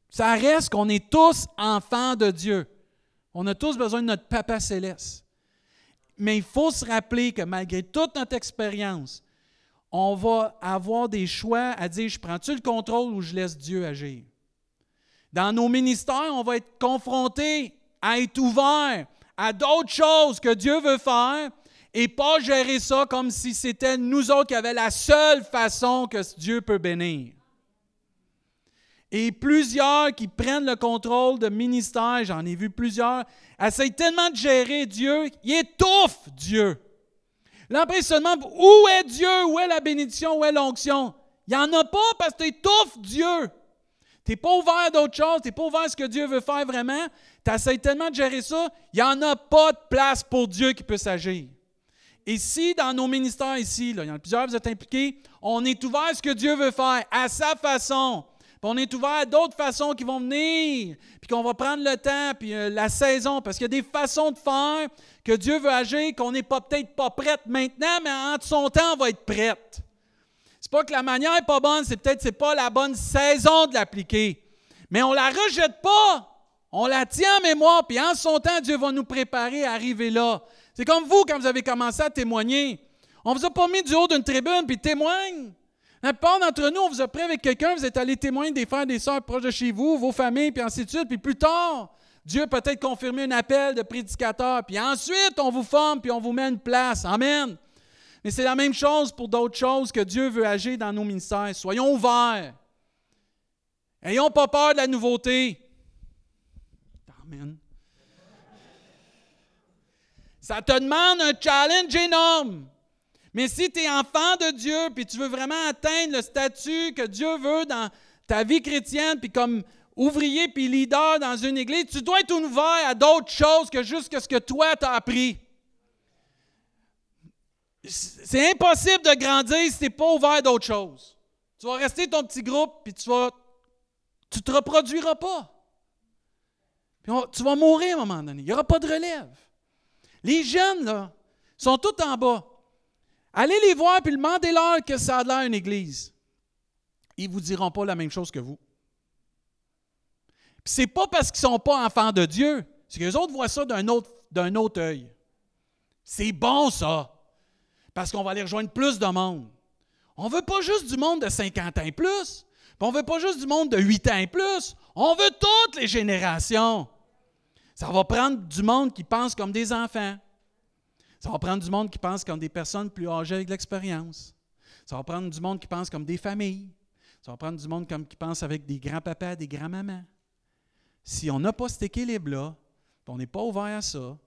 Ça reste qu'on est tous enfants de Dieu. On a tous besoin de notre Papa céleste. Mais il faut se rappeler que malgré toute notre expérience, on va avoir des choix à dire, je prends-tu le contrôle ou je laisse Dieu agir? Dans nos ministères, on va être confronté à être ouvert à d'autres choses que Dieu veut faire et pas gérer ça comme si c'était nous autres qui avions la seule façon que Dieu peut bénir. Et plusieurs qui prennent le contrôle de ministère, j'en ai vu plusieurs, essayent tellement de gérer Dieu, ils étouffent Dieu. L'impressionnement, où est Dieu? Où est la bénédiction? Où est l'onction? Il n'y en a pas parce que tu étouffes Dieu. Tu n'es pas ouvert à d'autres choses, tu n'es pas ouvert à ce que Dieu veut faire vraiment. Tu essaies tellement de gérer ça, il n'y en a pas de place pour Dieu qui peut s'agir. Et si dans nos ministères ici, il y en a plusieurs, vous êtes impliqués, on est ouvert à ce que Dieu veut faire, à sa façon, on est ouvert à d'autres façons qui vont venir, puis qu'on va prendre le temps, puis euh, la saison, parce qu'il y a des façons de faire que Dieu veut agir, qu'on n'est peut-être pas prête maintenant, mais en son temps, on va être prête. Pas que la manière n'est pas bonne, c'est peut-être c'est pas la bonne saison de l'appliquer. Mais on ne la rejette pas. On la tient en mémoire, puis en son temps, Dieu va nous préparer à arriver là. C'est comme vous, quand vous avez commencé à témoigner. On ne vous a pas mis du haut d'une tribune, puis témoigne. La plupart d'entre nous, on vous a pris avec quelqu'un, vous êtes allé témoigner des frères et des sœurs proches de chez vous, vos familles, puis ainsi de suite. Puis plus tard, Dieu peut-être confirmé un appel de prédicateur. Puis ensuite, on vous forme, puis on vous met une place. Amen. Mais c'est la même chose pour d'autres choses que Dieu veut agir dans nos ministères. Soyons ouverts. Ayons pas peur de la nouveauté. Amen. Ça te demande un challenge énorme. Mais si tu es enfant de Dieu, puis tu veux vraiment atteindre le statut que Dieu veut dans ta vie chrétienne, puis comme ouvrier puis leader dans une église, tu dois être ouvert à d'autres choses que juste ce que toi t'as appris. C'est impossible de grandir si tu n'es pas ouvert d'autres choses. Tu vas rester ton petit groupe, puis tu vas, tu te reproduiras pas. Puis tu vas mourir à un moment donné. Il n'y aura pas de relève. Les jeunes, là, sont tous en bas. Allez les voir puis demandez-leur que ça a l'air une église. Ils ne vous diront pas la même chose que vous. Ce n'est pas parce qu'ils ne sont pas enfants de Dieu, c'est que les autres voient ça d'un autre, d'un autre œil. C'est bon ça, parce qu'on va aller rejoindre plus de monde. On ne veut pas juste du monde de 50 ans et plus, on ne veut pas juste du monde de 8 ans et plus, on veut toutes les générations. Ça va prendre du monde qui pense comme des enfants. Ça va prendre du monde qui pense comme des personnes plus âgées avec l'expérience. Ça va prendre du monde qui pense comme des familles. Ça va prendre du monde comme, qui pense avec des grands-papas, des grands-mamans. Si on n'a pas cet équilibre-là, on n'est pas ouvert à ça,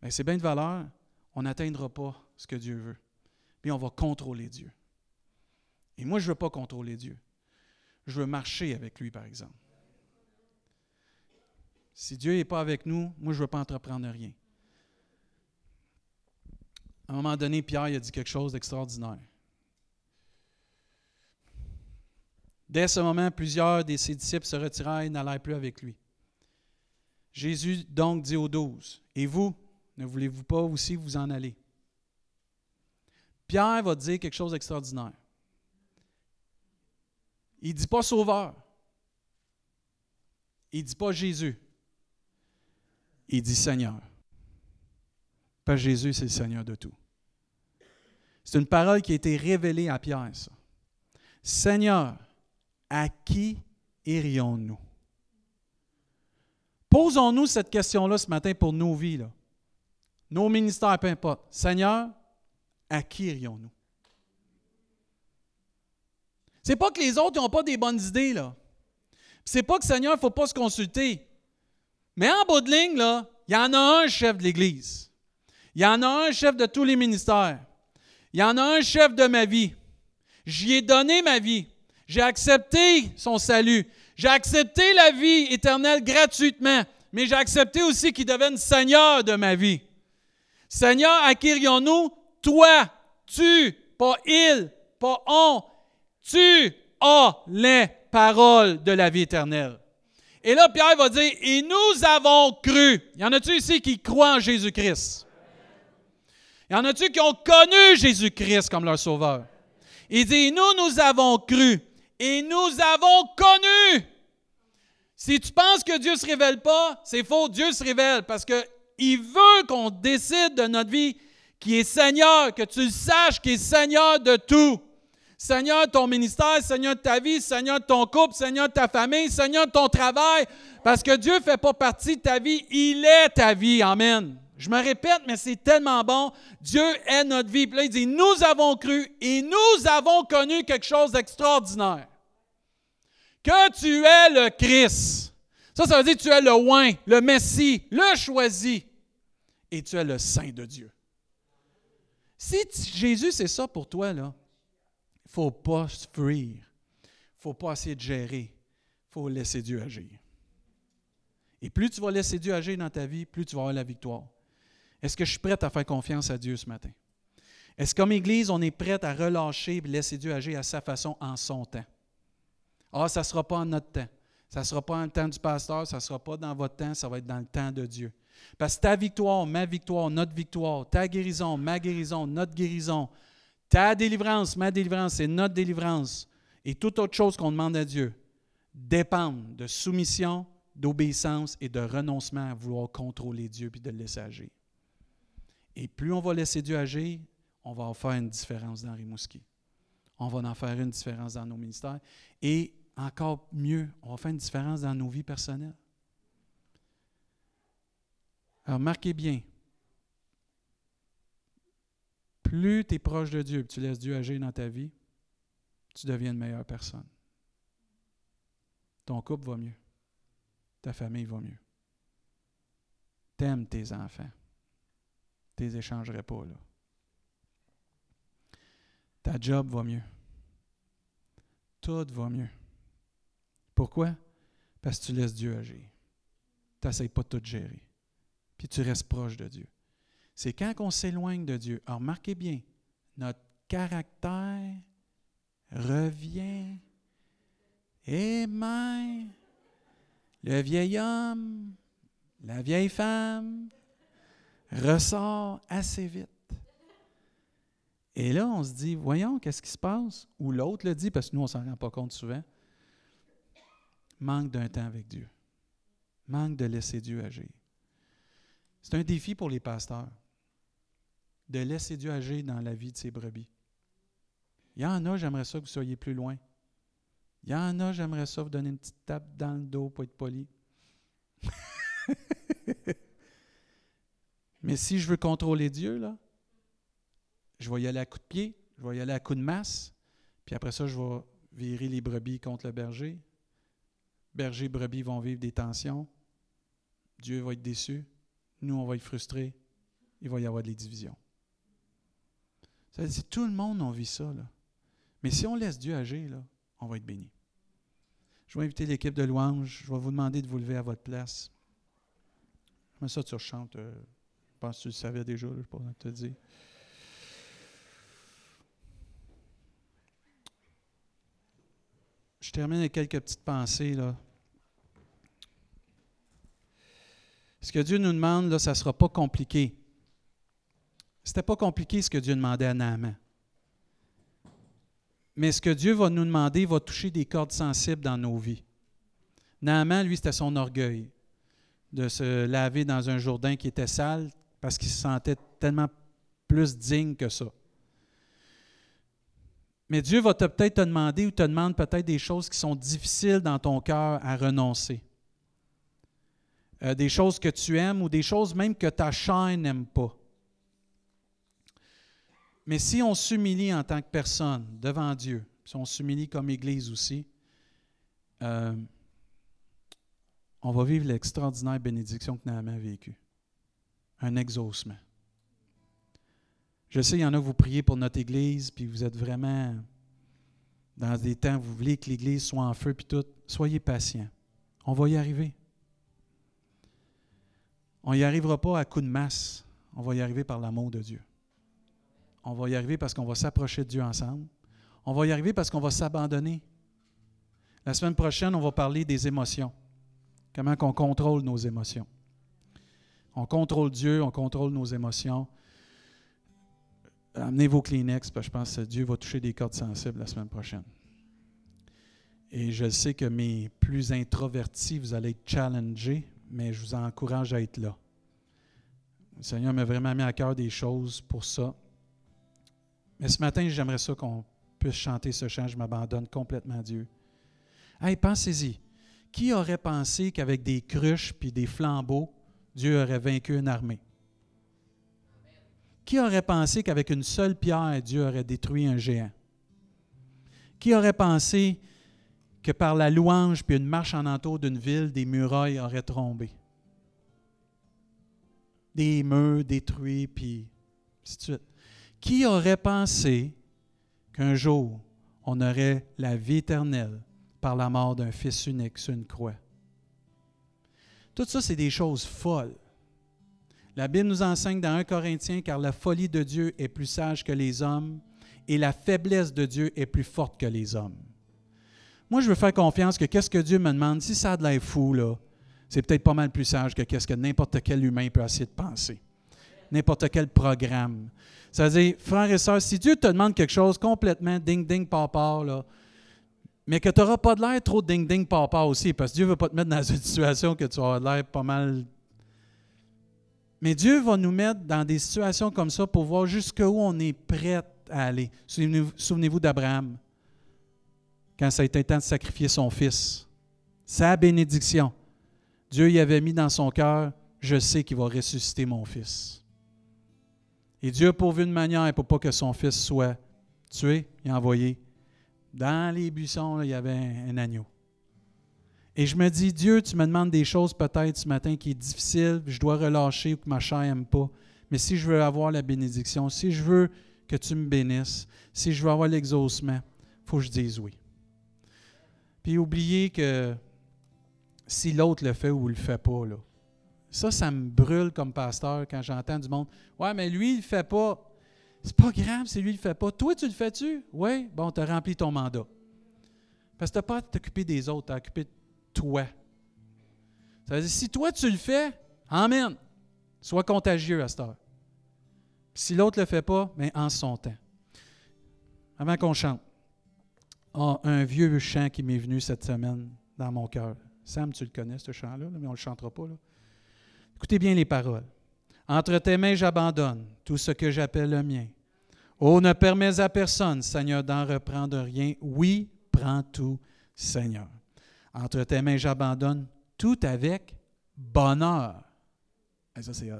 ben, c'est bien de valeur, on n'atteindra pas ce que Dieu veut. Puis on va contrôler Dieu. Et moi, je ne veux pas contrôler Dieu. Je veux marcher avec lui, par exemple. Si Dieu n'est pas avec nous, moi, je ne veux pas entreprendre rien. À un moment donné, Pierre a dit quelque chose d'extraordinaire. Dès ce moment, plusieurs de ses disciples se retirèrent et n'allèrent plus avec lui. Jésus donc dit aux douze, Et vous, ne voulez-vous pas aussi vous en aller? Pierre va dire quelque chose d'extraordinaire. Il ne dit pas sauveur. Il ne dit pas Jésus. Il dit Seigneur. Pas Jésus, c'est le Seigneur de tout. C'est une parole qui a été révélée à Pierre, ça. Seigneur, à qui irions-nous? Posons-nous cette question-là ce matin pour nos vies, nos ministères, peu importe. Seigneur, à qui irions-nous? C'est pas que les autres n'ont pas des bonnes idées, là. C'est pas que Seigneur, il ne faut pas se consulter. Mais en bout de ligne, là, il y en a un chef de l'Église. Il y en a un chef de tous les ministères. Il y en a un chef de ma vie. J'y ai donné ma vie. J'ai accepté son salut. J'ai accepté la vie éternelle gratuitement, mais j'ai accepté aussi qu'il devienne Seigneur de ma vie. Seigneur, acquérions-nous, toi, tu, pas il, pas on, tu as les paroles de la vie éternelle. Et là, Pierre va dire, et nous avons cru. Y en a-tu ici qui croient en Jésus-Christ? Y en a-tu qui ont connu Jésus-Christ comme leur sauveur? Il dit, nous, nous avons cru et nous avons connu. Si tu penses que Dieu ne se révèle pas, c'est faux. Dieu se révèle parce qu'il veut qu'on décide de notre vie qui est Seigneur, que tu le saches qu'il est Seigneur de tout. Seigneur de ton ministère, Seigneur de ta vie, Seigneur de ton couple, Seigneur de ta famille, Seigneur de ton travail, parce que Dieu ne fait pas partie de ta vie, il est ta vie. Amen. Je me répète, mais c'est tellement bon. Dieu est notre vie. Puis là, il dit, nous avons cru et nous avons connu quelque chose d'extraordinaire. Que tu es le Christ. Ça, ça veut dire que tu es le oin, le Messie, le choisi. Et tu es le Saint de Dieu. Si Jésus, c'est ça pour toi, là, ne faut pas se fuir. Il ne faut pas essayer de gérer. Il faut laisser Dieu agir. Et plus tu vas laisser Dieu agir dans ta vie, plus tu vas avoir la victoire. Est-ce que je suis prête à faire confiance à Dieu ce matin? Est-ce qu'comme Église, on est prête à relâcher et laisser Dieu agir à sa façon en son temps? Ah, ça ne sera pas en notre temps. Ça ne sera pas en le temps du pasteur, ça ne sera pas dans votre temps, ça va être dans le temps de Dieu. Parce que ta victoire, ma victoire, notre victoire, ta guérison, ma guérison, notre guérison, ta délivrance, ma délivrance, c'est notre délivrance. Et toute autre chose qu'on demande à Dieu dépendent de soumission, d'obéissance et de renoncement à vouloir contrôler Dieu puis de le laisser agir. Et plus on va laisser Dieu agir, on va en faire une différence dans Rimouski. On va en faire une différence dans nos ministères. Et encore mieux, on va faire une différence dans nos vies personnelles. Alors, marquez bien, plus tu es proche de Dieu tu laisses Dieu agir dans ta vie, tu deviens une meilleure personne. Ton couple va mieux. Ta famille va mieux. T'aimes tes enfants. Tu les échangerais pas, là. Ta job va mieux. Tout va mieux. Pourquoi? Parce que tu laisses Dieu agir. Tu n'essayes pas de tout gérer. Puis tu restes proche de Dieu c'est quand on s'éloigne de Dieu. Alors, remarquez bien, notre caractère revient. Et même le vieil homme, la vieille femme ressort assez vite. Et là, on se dit, voyons, qu'est-ce qui se passe? Ou l'autre le dit, parce que nous, on ne s'en rend pas compte souvent. Manque d'un temps avec Dieu. Manque de laisser Dieu agir. C'est un défi pour les pasteurs de laisser Dieu agir dans la vie de ses brebis. Il y en a, j'aimerais ça que vous soyez plus loin. Il y en a, j'aimerais ça vous donner une petite tape dans le dos pour être poli. Mais si je veux contrôler Dieu, là, je vais y aller à coup de pied, je vais y aller à coup de masse, puis après ça, je vais virer les brebis contre le berger. Berger et brebis vont vivre des tensions. Dieu va être déçu. Nous, on va être frustrés. Il va y avoir des divisions. Ça dire, tout le monde en vit ça. Là. Mais si on laisse Dieu agir, là, on va être béni. Je vais inviter l'équipe de louange. Je vais vous demander de vous lever à votre place. Mais ça, tu rechantes. Euh, je pense que tu le savais déjà, je ne pas te dire. Je termine avec quelques petites pensées. Là. Ce que Dieu nous demande, là, ça ne sera pas compliqué. C'était pas compliqué ce que Dieu demandait à Naaman. Mais ce que Dieu va nous demander va toucher des cordes sensibles dans nos vies. Naaman, lui, c'était son orgueil de se laver dans un Jourdain qui était sale parce qu'il se sentait tellement plus digne que ça. Mais Dieu va peut-être te demander ou te demande peut-être des choses qui sont difficiles dans ton cœur à renoncer. Euh, des choses que tu aimes ou des choses même que ta chair n'aime pas. Mais si on s'humilie en tant que personne devant Dieu, si on s'humilie comme Église aussi, euh, on va vivre l'extraordinaire bénédiction que Naaman a vécue. Un exaucement. Je sais, il y en a, vous priez pour notre Église, puis vous êtes vraiment dans des temps où vous voulez que l'Église soit en feu, puis tout, soyez patients. On va y arriver. On n'y arrivera pas à coup de masse. On va y arriver par l'amour de Dieu. On va y arriver parce qu'on va s'approcher de Dieu ensemble. On va y arriver parce qu'on va s'abandonner. La semaine prochaine, on va parler des émotions. Comment on contrôle nos émotions. On contrôle Dieu, on contrôle nos émotions. Amenez vos Kleenex, parce que je pense que Dieu va toucher des cordes sensibles la semaine prochaine. Et je sais que mes plus introvertis, vous allez être challengés, mais je vous encourage à être là. Le Seigneur m'a vraiment mis à cœur des choses pour ça. Mais ce matin, j'aimerais ça qu'on puisse chanter ce chant, je m'abandonne complètement à Dieu. Hey, pensez-y. Qui aurait pensé qu'avec des cruches puis des flambeaux, Dieu aurait vaincu une armée? Qui aurait pensé qu'avec une seule pierre, Dieu aurait détruit un géant? Qui aurait pensé que par la louange puis une marche en entour d'une ville, des murailles auraient tombé? Des murs détruits, puis ainsi de suite. Qui aurait pensé qu'un jour, on aurait la vie éternelle par la mort d'un fils unique sur une croix? Tout ça, c'est des choses folles. La Bible nous enseigne dans 1 Corinthiens, car la folie de Dieu est plus sage que les hommes et la faiblesse de Dieu est plus forte que les hommes. Moi, je veux faire confiance que qu'est-ce que Dieu me demande, si ça a de l'air fou, là, c'est peut-être pas mal plus sage que qu'est-ce que n'importe quel humain peut essayer de penser. N'importe quel programme. Ça veut dire, frères et sœurs, si Dieu te demande quelque chose complètement ding-ding papa, là, mais que tu n'auras pas de l'air trop ding-ding papa aussi, parce que Dieu ne veut pas te mettre dans une situation que tu auras l'air pas mal mais Dieu va nous mettre dans des situations comme ça pour voir jusqu'où on est prêt à aller. Souvenez-vous d'Abraham, quand ça a été temps de sacrifier son fils. Sa bénédiction. Dieu y avait mis dans son cœur, je sais qu'il va ressusciter mon fils. Et Dieu a pourvu une manière pour pas que son fils soit tué, a envoyé. Dans les buissons, il y avait un agneau. Et je me dis, Dieu, tu me demandes des choses peut-être ce matin qui est difficile, je dois relâcher ou que ma chair n'aime pas. Mais si je veux avoir la bénédiction, si je veux que tu me bénisses, si je veux avoir l'exaucement, il faut que je dise oui. Puis oubliez que si l'autre le fait ou le fait pas, là, ça, ça me brûle comme pasteur quand j'entends du monde. Ouais, mais lui, il le fait pas. C'est pas grave si lui, il le fait pas. Toi, tu le fais-tu? Oui, bon, tu as rempli ton mandat. Parce que tu n'as pas à t'occuper des autres, tu as occupé toi. Ça veut dire, si toi tu le fais, Amen. Sois contagieux à cette heure. si l'autre ne le fait pas, mais en son temps. Avant qu'on chante, oh, un vieux chant qui m'est venu cette semaine dans mon cœur. Sam, tu le connais, ce chant-là, mais on ne le chantera pas. Écoutez bien les paroles. Entre tes mains, j'abandonne tout ce que j'appelle le mien. Oh, ne permets à personne, Seigneur, d'en reprendre rien. Oui, prends tout, Seigneur. Entre tes mains, j'abandonne tout avec bonheur. ça, c'est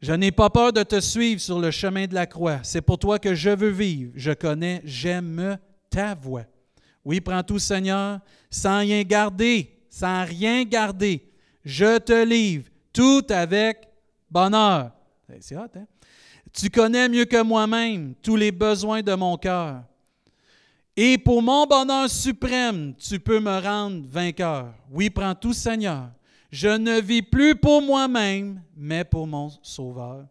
Je n'ai pas peur de te suivre sur le chemin de la croix. C'est pour toi que je veux vivre. Je connais, j'aime ta voix. Oui, prends tout, Seigneur, sans rien garder, sans rien garder. Je te livre tout avec bonheur. C'est hot, hein? Tu connais mieux que moi-même tous les besoins de mon cœur. Et pour mon bonheur suprême, tu peux me rendre vainqueur. Oui, prends tout, Seigneur. Je ne vis plus pour moi-même, mais pour mon Sauveur.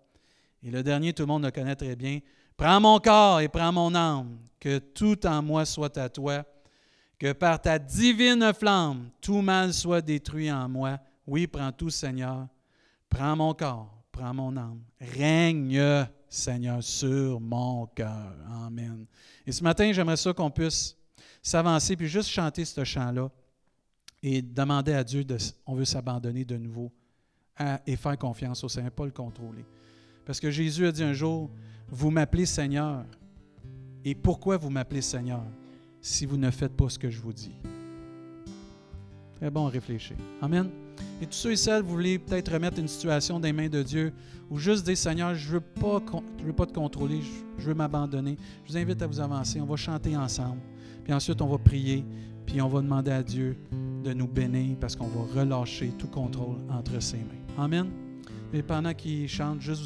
Et le dernier, tout le monde le connaît très bien. Prends mon corps et prends mon âme, que tout en moi soit à toi, que par ta divine flamme, tout mal soit détruit en moi. Oui, prends tout, Seigneur. Prends mon corps, prends mon âme. Règne Seigneur, sur mon cœur. Amen. Et ce matin, j'aimerais ça qu'on puisse s'avancer puis juste chanter ce chant-là et demander à Dieu de, on veut s'abandonner de nouveau et faire confiance au Seigneur, pas le. Parce que Jésus a dit un jour, vous m'appelez Seigneur. Et pourquoi vous m'appelez Seigneur si vous ne faites pas ce que je vous dis? Très bon réfléchir. Amen. Et tous ceux et celles, vous voulez peut-être remettre une situation des mains de Dieu ou juste dire Seigneur, je ne veux, pas, veux pas te contrôler, je, veux m'abandonner. Je vous invite à vous avancer. On va chanter ensemble. Puis ensuite, on va prier. Puis on va demander à Dieu de nous bénir parce qu'on va relâcher tout contrôle entre ses mains. Amen. Et pendant qu'il chante, juste